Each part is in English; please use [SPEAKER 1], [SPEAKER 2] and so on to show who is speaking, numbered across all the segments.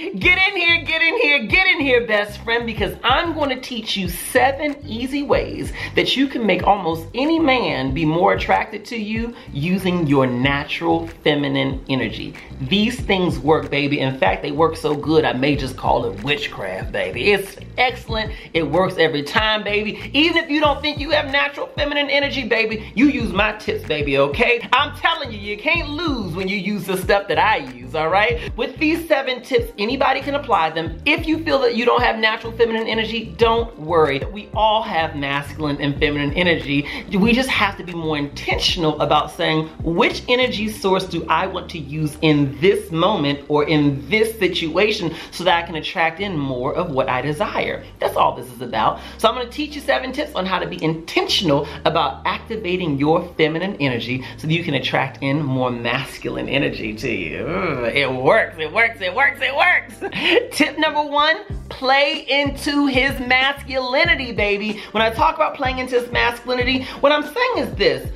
[SPEAKER 1] Get in here, get in here, get in here, best friend, because I'm going to teach you seven easy ways that you can make almost any man be more attracted to you using your natural feminine energy. These things work, baby. In fact, they work so good, I may just call it witchcraft, baby. It's excellent. It works every time, baby. Even if you don't think you have natural feminine energy, baby, you use my tips, baby, okay? I'm telling you, you can't lose when you use the stuff that I use, all right? With these seven tips, anybody can apply them. If you feel that you don't have natural feminine energy, don't worry. We all have masculine and feminine energy. We just have to be more intentional about saying, which energy source do I want to use in this moment or in this situation so that I can attract in more of what I desire. That's all this is about. So I'm gonna teach you seven tips on how to be intentional about activating your feminine energy so that you can attract in more masculine energy to you. Mm, it works, it works, it works, it works. Tip number one, play into his masculinity, baby. When I talk about playing into his masculinity, what I'm saying is this,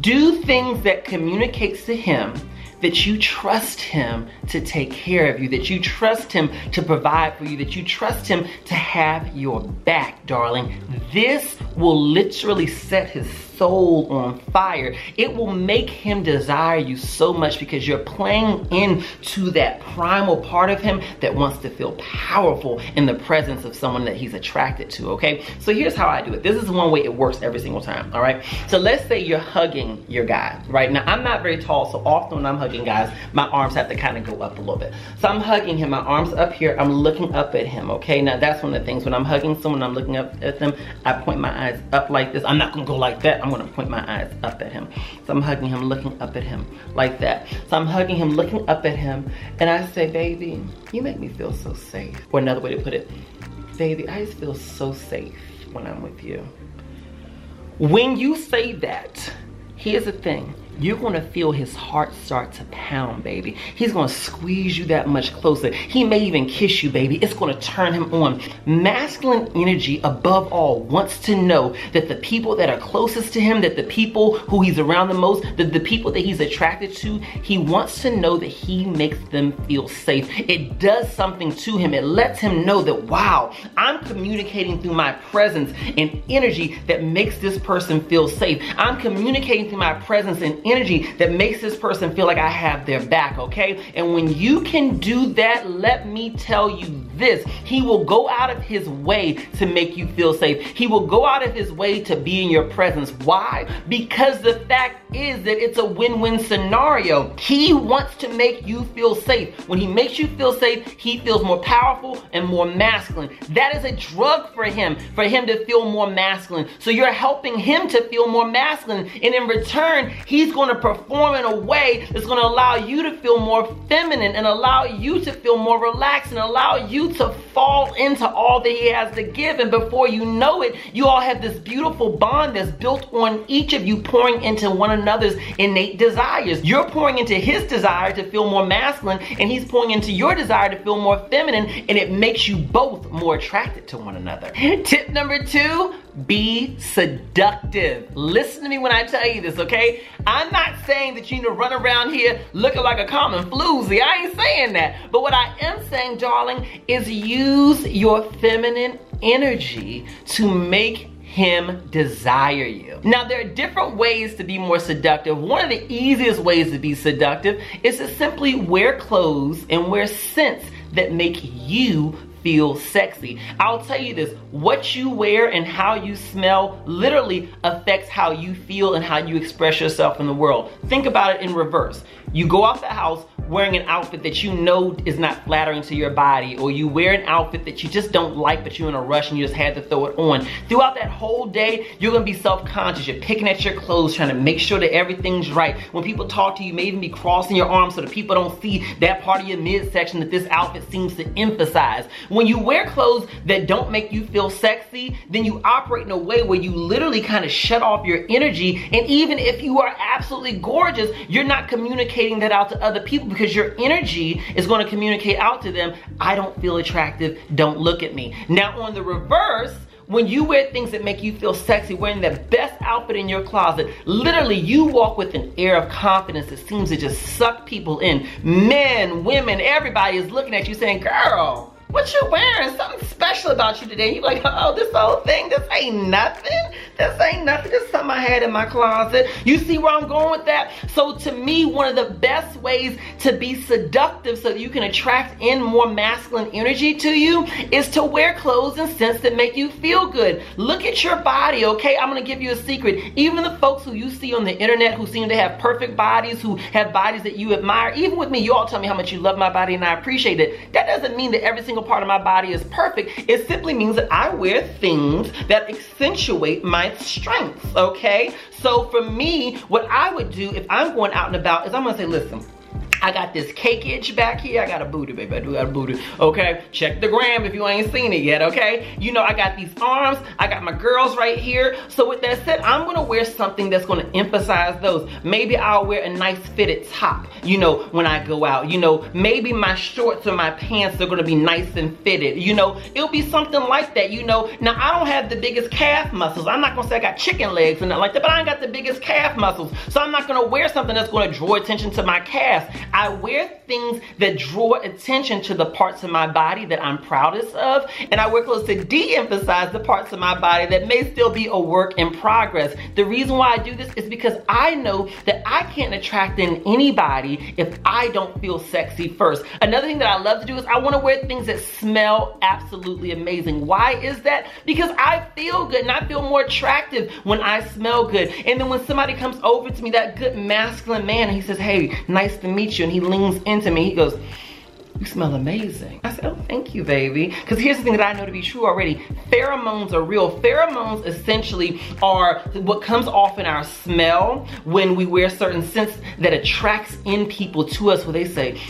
[SPEAKER 1] do things that communicates to him that you trust him to take care of you, that you trust him to provide for you, that you trust him to have your back, darling. This will literally set his soul on fire. It will make him desire you so much because you're playing into that primal part of him that wants to feel powerful in the presence of someone that he's attracted to, okay? So here's how I do it. This is one way it works every single time, all right? So let's say you're hugging your guy, right? Now, I'm not very tall, so often when I'm hugging guys, my arms have to kind of go up a little bit. So I'm hugging him, my arms up here, I'm looking up at him, okay? Now, that's one of the things. When I'm hugging someone, I'm looking up at them, I point my eyes up like this. I'm not gonna go like that. I'm gonna point my eyes up at him. So I'm hugging him, looking up at him like that. So I'm hugging him, looking up at him, and I say, baby, you make me feel so safe. Or another way to put it, baby, I just feel so safe when I'm with you. When you say that, here's the thing you're gonna feel his heart start to pound, baby. He's gonna squeeze you that much closer. He may even kiss you, baby. It's gonna turn him on. Masculine energy, above all, wants to know that the people that are closest to him, that the people who he's around the most, that the people that he's attracted to, he wants to know that he makes them feel safe. It does something to him. It lets him know that, wow, I'm communicating through my presence and energy that makes this person feel safe. I'm communicating through my presence and energy that makes this person feel like I have their back, okay? And when you can do that, let me tell you this. He will go out of his way to make you feel safe. He will go out of his way to be in your presence. Why? Because the fact is that it's a win-win scenario. He wants to make you feel safe. When he makes you feel safe, he feels more powerful and more masculine. That is a drug for him, for him to feel more masculine. So you're helping him to feel more masculine. And in return, he's going to perform in a way that's going to allow you to feel more feminine and allow you to feel more relaxed and allow you to fall into all that he has to give. And before you know it, you all have this beautiful bond that's built on each of you pouring into one another's innate desires. You're pouring into his desire to feel more masculine, and he's pouring into your desire to feel more feminine, and it makes you both more attracted to one another. Tip number two, be seductive. Listen to me when I tell you this, okay? I'm not saying that you need to run around here looking like a common floozy. I ain't saying that. But what I am saying, darling, is use your feminine energy to make him desire you. Now, there are different ways to be more seductive. One of the easiest ways to be seductive is to simply wear clothes and wear scents that make you feel sexy. I'll tell you this, what you wear and how you smell literally affects how you feel and how you express yourself in the world. Think about it in reverse. You go out the house wearing an outfit that you know is not flattering to your body or you wear an outfit that you just don't like but you're in a rush and you just had to throw it on. Throughout that whole day, you're gonna be self-conscious. You're picking at your clothes, trying to make sure that everything's right. When people talk to you, you may even be crossing your arms so that people don't see that part of your midsection that this outfit seems to emphasize. When you wear clothes that don't make you feel sexy, then you operate in a way where you literally kind of shut off your energy and even if you are absolutely gorgeous, you're not communicating that out to other people because your energy is going to communicate out to them, I don't feel attractive, don't look at me. Now on the reverse, when you wear things that make you feel sexy, wearing the best outfit in your closet, literally you walk with an air of confidence that seems to just suck people in. Men, women, everybody is looking at you saying, girl, what you wearing? Something special about you today. You like, oh, this whole thing, this ain't nothing. This ain't nothing. This is something I had in my closet. You see where I'm going with that? So to me, one of the best ways to be seductive so you can attract in more masculine energy to you is to wear clothes and scents that make you feel good. Look at your body, okay? I'm gonna give you a secret. Even the folks who you see on the internet who seem to have perfect bodies, who have bodies that you admire, even with me, you all tell me how much you love my body and I appreciate it. That doesn't mean that every single single part of my body is perfect. It simply means that I wear things that accentuate my strengths, okay? So for me, what I would do if I'm going out and about is I'm gonna say, listen, I got this cake itch back here. I got a booty, baby. I do got a booty. Okay. Check the gram if you ain't seen it yet. Okay. You know, I got these arms. I got my girls right here. So with that said, I'm to wear something that's to emphasize those. Maybe I'll wear a nice fitted top, you know, when I go out. You know, maybe my shorts or my pants are to be nice and fitted. You know, it'll be something like that. You know, now I don't have the biggest calf muscles. I'm not to say I got chicken legs and nothing like that, but I ain't got the biggest calf muscles. So I'm not to wear something that's to draw attention to my calves. Wear things that draw attention to the parts of my body that I'm proudest of, and I wear clothes to de-emphasize the parts of my body that may still be a work in progress. The reason why I do this is because I know that I can't attract in anybody if I don't feel sexy first. Another thing that I love to do is I wanna wear things that smell absolutely amazing. Why is that? Because I feel good and I feel more attractive when I smell good. And then when somebody comes over to me, that good masculine man, and he says, hey, nice to meet you, and he leans into me. He goes, you smell amazing. I said, oh, thank you, baby. Because here's the thing that I know to be true already. Pheromones are real. Pheromones essentially are what comes off in our smell when we wear certain scents that attracts in people to us where they say,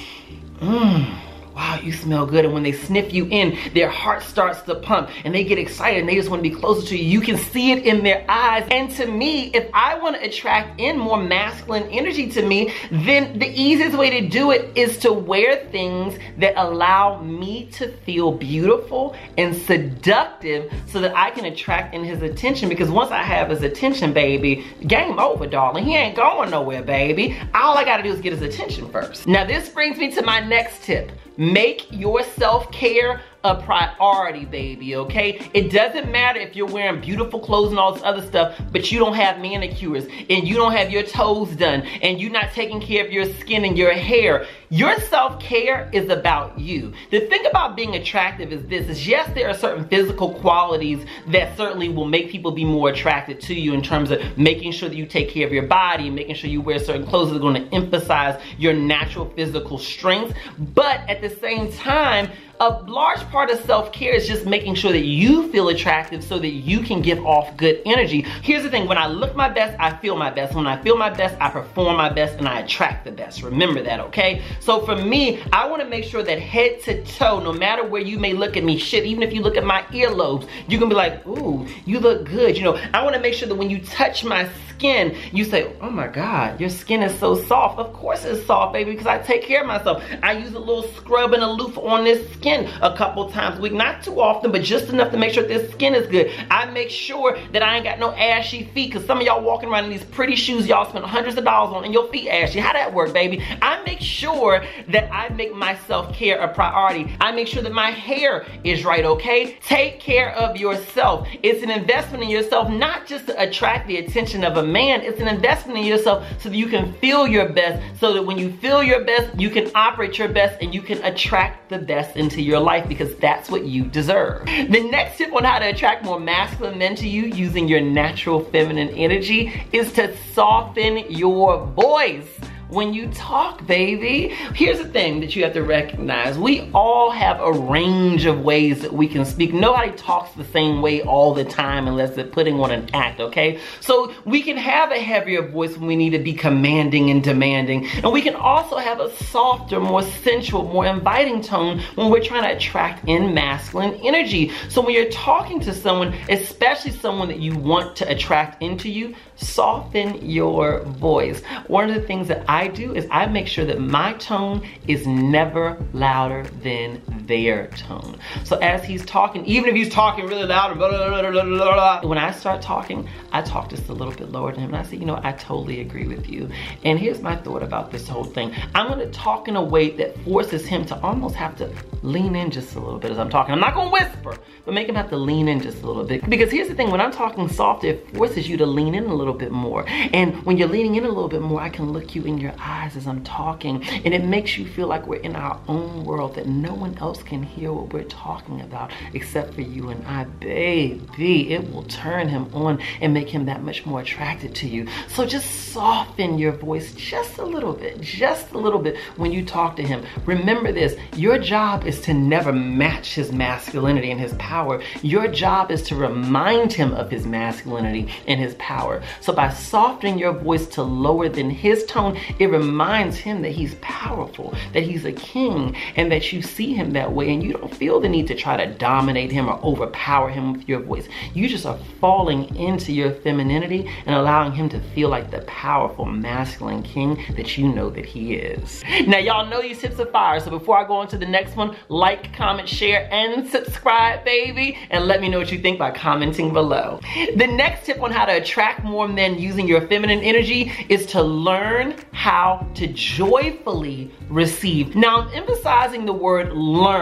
[SPEAKER 1] mmm wow, you smell good. And when they sniff you in, their heart starts to pump and they get excited and they just want to be closer to you. You can see it in their eyes. And to me, if I want to attract in more masculine energy to me, then the easiest way to do it is to wear things that allow me to feel beautiful and seductive so that I can attract in his attention. Because once I have his attention, baby, game over, darling. He ain't going nowhere, baby. All I gotta do is get his attention first. Now this brings me to my next tip. Make your self-care a priority, baby, okay? It doesn't matter if you're wearing beautiful clothes and all this other stuff, but you don't have manicures and you don't have your toes done and you're not taking care of your skin and your hair. Your self-care is about you. The thing about being attractive is this, is yes, there are certain physical qualities that certainly will make people be more attracted to you in terms of making sure that you take care of your body, making sure you wear certain clothes that are gonna emphasize your natural physical strength. But at the same time, a large part of self-care is just making sure that you feel attractive so that you can give off good energy. Here's the thing, when I look my best, I feel my best. When I feel my best, I perform my best and I attract the best. Remember that, okay? So for me, I wanna make sure that head to toe, no matter where you may look at me, shit, even if you look at my earlobes, you can be like, ooh, you look good. You know, I wanna make sure that when you touch my skin, you say, oh my God, your skin is so soft. Of course it's soft, baby, because I take care of myself. I use a little scrub and a loofah on this skin a couple times a week. Not too often, but just enough to make sure this skin is good. I make sure that I ain't got no ashy feet, because some of y'all walking around in these pretty shoes y'all spend hundreds of dollars on and your feet ashy. How that work, baby? I make sure that I make my self-care a priority. I make sure that my hair is right, okay? Take care of yourself. It's an investment in yourself, not just to attract the attention of a man, it's an investment in yourself so that you can feel your best, so that when you feel your best, you can operate your best and you can attract the best into your life because that's what you deserve. The next tip on how to attract more masculine men to you using your natural feminine energy is to soften your voice when you talk, baby. Here's the thing that you have to recognize. We all have a range of ways that we can speak. Nobody talks the same way all the time unless they're putting on an act, okay? So we can have a heavier voice when we need to be commanding and demanding. And we can also have a softer, more sensual, more inviting tone when we're trying to attract in masculine energy. So when you're talking to someone, especially someone that you want to attract into you, soften your voice. One of the things that I do is I make sure that my tone is never louder than their tone. So as he's talking, even if he's talking really loud, blah, blah, blah, when I start talking, I talk just a little bit lower to him. And I say, you know, I totally agree with you. And here's my thought about this whole thing. I'm gonna talk in a way that forces him to almost have to lean in just a little bit as I'm talking. I'm not gonna whisper, but make him have to lean in just a little bit. Because here's the thing, when I'm talking soft, it forces you to lean in a little bit more. And when you're leaning in a little bit more, I can look you in your eyes as I'm talking. And it makes you feel like we're in our own world, that no one else can hear what we're talking about except for you and I. Baby, it will turn him on and make him that much more attracted to you. So just soften your voice just a little bit, just a little bit when you talk to him. Remember this, your job is to never match his masculinity and his power. Your job is to remind him of his masculinity and his power. So by softening your voice to lower than his tone, it reminds him that he's powerful, that he's a king, and that you see him that way and you don't feel the need to try to dominate him or overpower him with your voice. You just are falling into your femininity and allowing him to feel like the powerful masculine king that you know that he is. Now y'all know these tips are fire, so before I go on to the next one, like, comment, share, and subscribe, baby, and let me know what you think by commenting below. The next tip on how to attract more men using your feminine energy is to learn how to joyfully receive. Now, I'm emphasizing the word learn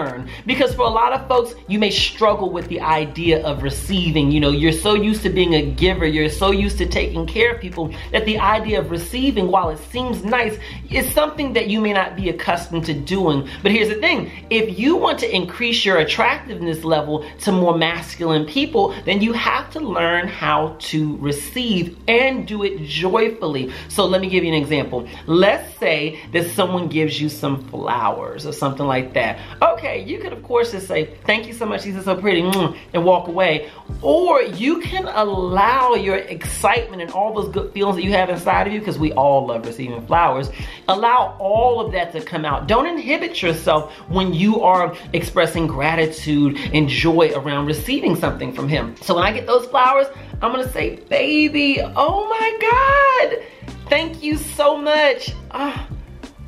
[SPEAKER 1] because for a lot of folks, you may struggle with the idea of receiving. You know, you're so used to being a giver, you're so used to taking care of people that the idea of receiving, while it seems nice, is something that you may not be accustomed to doing. But here's the thing if you want to increase your attractiveness level to more masculine people, then you have to learn how to receive and do it joyfully. So let me give you an example. Let's say that someone gives you some flowers or something like that. Okay, you could of course just say, thank you so much, these are so pretty, and walk away. Or you can allow your excitement and all those good feelings that you have inside of you, because we all love receiving flowers, allow all of that to come out. Don't inhibit yourself when you are expressing gratitude and joy around receiving something from him. So when I get those flowers, I'm gonna say, baby, oh my God, thank you so much. Oh,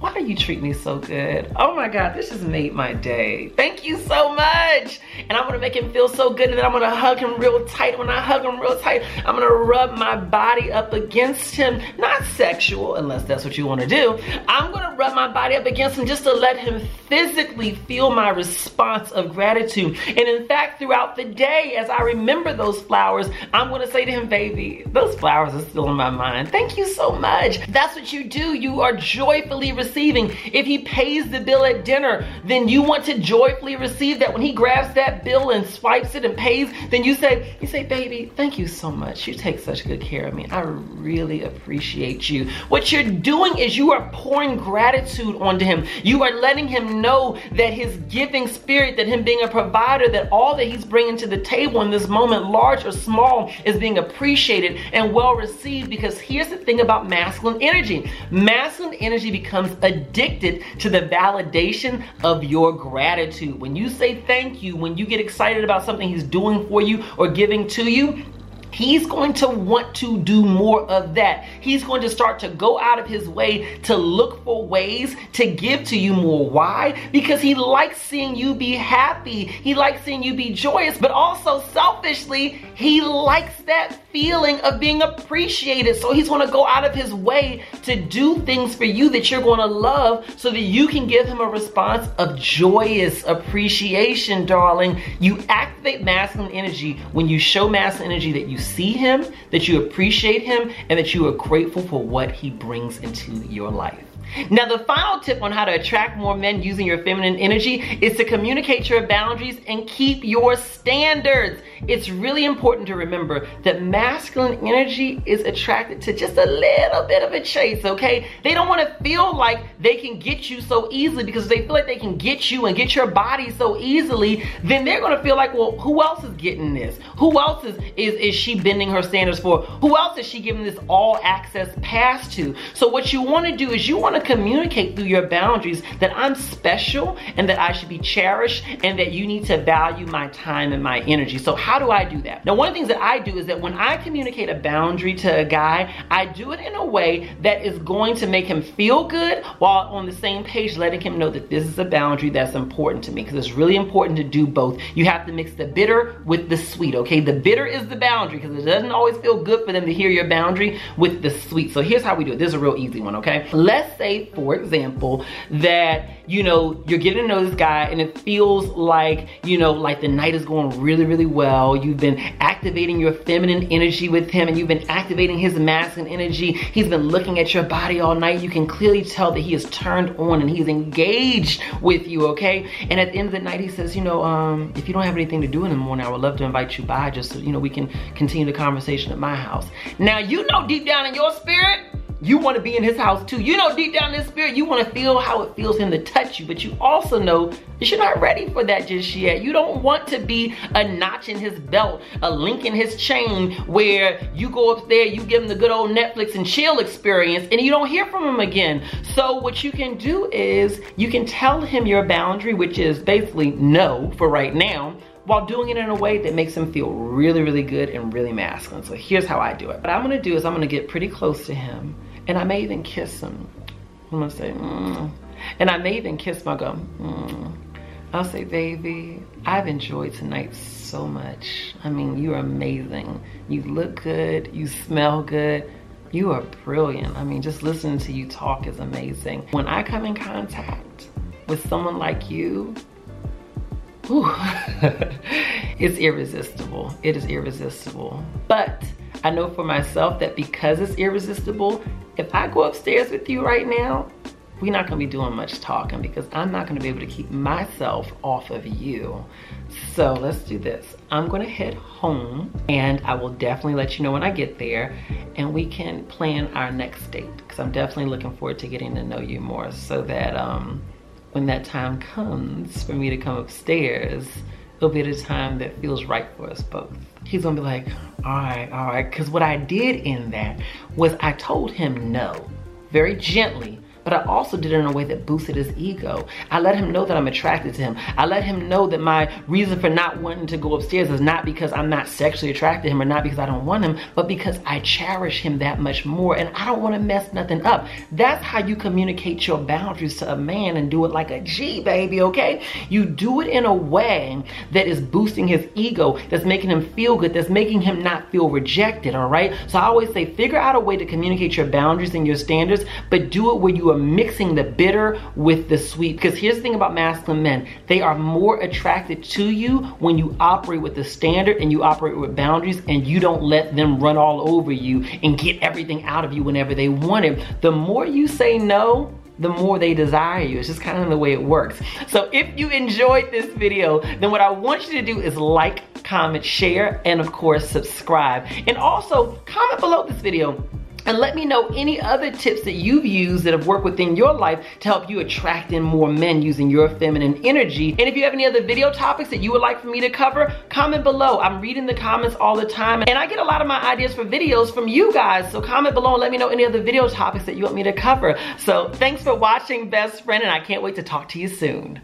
[SPEAKER 1] why do you treat me so good? Oh my God, this just made my day. Thank you so much. And I'm gonna make him feel so good and then I'm gonna hug him real tight. When I hug him real tight, I'm gonna rub my body up against him. Not sexual, unless that's what you wanna do. I'm gonna rub my body up against him just to let him physically feel my response of gratitude. And in fact, throughout the day, as I remember those flowers, I'm gonna say to him, baby, those flowers are still in my mind. Thank you so much. That's what you do. You are joyfully receiving receiving. If he pays the bill at dinner, then you want to joyfully receive that. When he grabs that bill and swipes it and pays, then you say, you say, baby, thank you so much. You take such good care of me. I really appreciate you. What you're doing is you are pouring gratitude onto him. You are letting him know that his giving spirit, that him being a provider, that all that he's bringing to the table in this moment, large or small, is being appreciated and well received because here's the thing about masculine energy. Masculine energy becomes addicted to the validation of your gratitude. When you say thank you, when you get excited about something he's doing for you or giving to you, He's going to want to do more of that. He's going to start to go out of his way to look for ways to give to you more. Why? Because he likes seeing you be happy. He likes seeing you be joyous, but also selfishly, he likes that feeling of being appreciated. So he's going to go out of his way to do things for you that you're going to love so that you can give him a response of joyous appreciation, darling. You activate masculine energy when you show masculine energy that you see him, that you appreciate him, and that you are grateful for what he brings into your life. Now, the final tip on how to attract more men using your feminine energy is to communicate your boundaries and keep your standards. It's really important to remember that masculine energy is attracted to just a little bit of a chase, okay? They don't want to feel like they can get you so easily because they feel like they can get you and get your body so easily, then they're going to feel like, well, who else is getting this? Who else is, is, is she bending her standards for? Who else is she giving this all access pass to? So what you want to do is you want to to communicate through your boundaries that I'm special and that I should be cherished and that you need to value my time and my energy. So how do I do that? Now, one of the things that I do is that when I communicate a boundary to a guy, I do it in a way that is going to make him feel good while on the same page letting him know that this is a boundary that's important to me because it's really important to do both. You have to mix the bitter with the sweet, okay? The bitter is the boundary because it doesn't always feel good for them to hear your boundary with the sweet. So here's how we do it. This is a real easy one, okay? Let's say, for example, that, you know, you're getting to know this guy and it feels like, you know, like the night is going really, really well. You've been activating your feminine energy with him and you've been activating his masculine energy. He's been looking at your body all night. You can clearly tell that he is turned on and he's engaged with you, okay? And at the end of the night, he says, you know, um, if you don't have anything to do in the morning, I would love to invite you by just so, you know, we can continue the conversation at my house. Now, you know deep down in your spirit, you want to be in his house too. You know deep down in spirit, you want to feel how it feels him to touch you, but you also know that you're not ready for that just yet. You don't want to be a notch in his belt, a link in his chain where you go up there, you give him the good old Netflix and chill experience and you don't hear from him again. So what you can do is you can tell him your boundary, which is basically no for right now, while doing it in a way that makes him feel really, really good and really masculine. So here's how I do it. What I'm gonna do is I'm gonna get pretty close to him and I may even kiss him. I'm gonna say, mm. and I may even kiss my gum. Mm. I'll say, baby, I've enjoyed tonight so much. I mean, you're amazing. You look good, you smell good. You are brilliant. I mean, just listening to you talk is amazing. When I come in contact with someone like you, it's irresistible. It is irresistible. But I know for myself that because it's irresistible, if I go upstairs with you right now, we're not gonna be doing much talking because I'm not gonna be able to keep myself off of you. So let's do this. I'm gonna head home and I will definitely let you know when I get there and we can plan our next date because I'm definitely looking forward to getting to know you more so that um, when that time comes for me to come upstairs, it'll be at a time that feels right for us both. He's gonna be like, all right, all right. Cause what I did in that was I told him no, very gently, but I also did it in a way that boosted his ego. I let him know that I'm attracted to him. I let him know that my reason for not wanting to go upstairs is not because I'm not sexually attracted to him or not because I don't want him, but because I cherish him that much more and I don't want to mess nothing up. That's how you communicate your boundaries to a man and do it like a G, baby, okay? You do it in a way that is boosting his ego, that's making him feel good, that's making him not feel rejected, all right? So I always say figure out a way to communicate your boundaries and your standards, but do it where you are mixing the bitter with the sweet. Because here's the thing about masculine men, they are more attracted to you when you operate with the standard and you operate with boundaries and you don't let them run all over you and get everything out of you whenever they want it. The more you say no, the more they desire you. It's just kind of the way it works. So if you enjoyed this video, then what I want you to do is like, comment, share, and of course, subscribe. And also, comment below this video and let me know any other tips that you've used that have worked within your life to help you attract in more men using your feminine energy. And if you have any other video topics that you would like for me to cover, comment below. I'm reading the comments all the time and I get a lot of my ideas for videos from you guys. So comment below and let me know any other video topics that you want me to cover. So thanks for watching, best friend, and I can't wait to talk to you soon.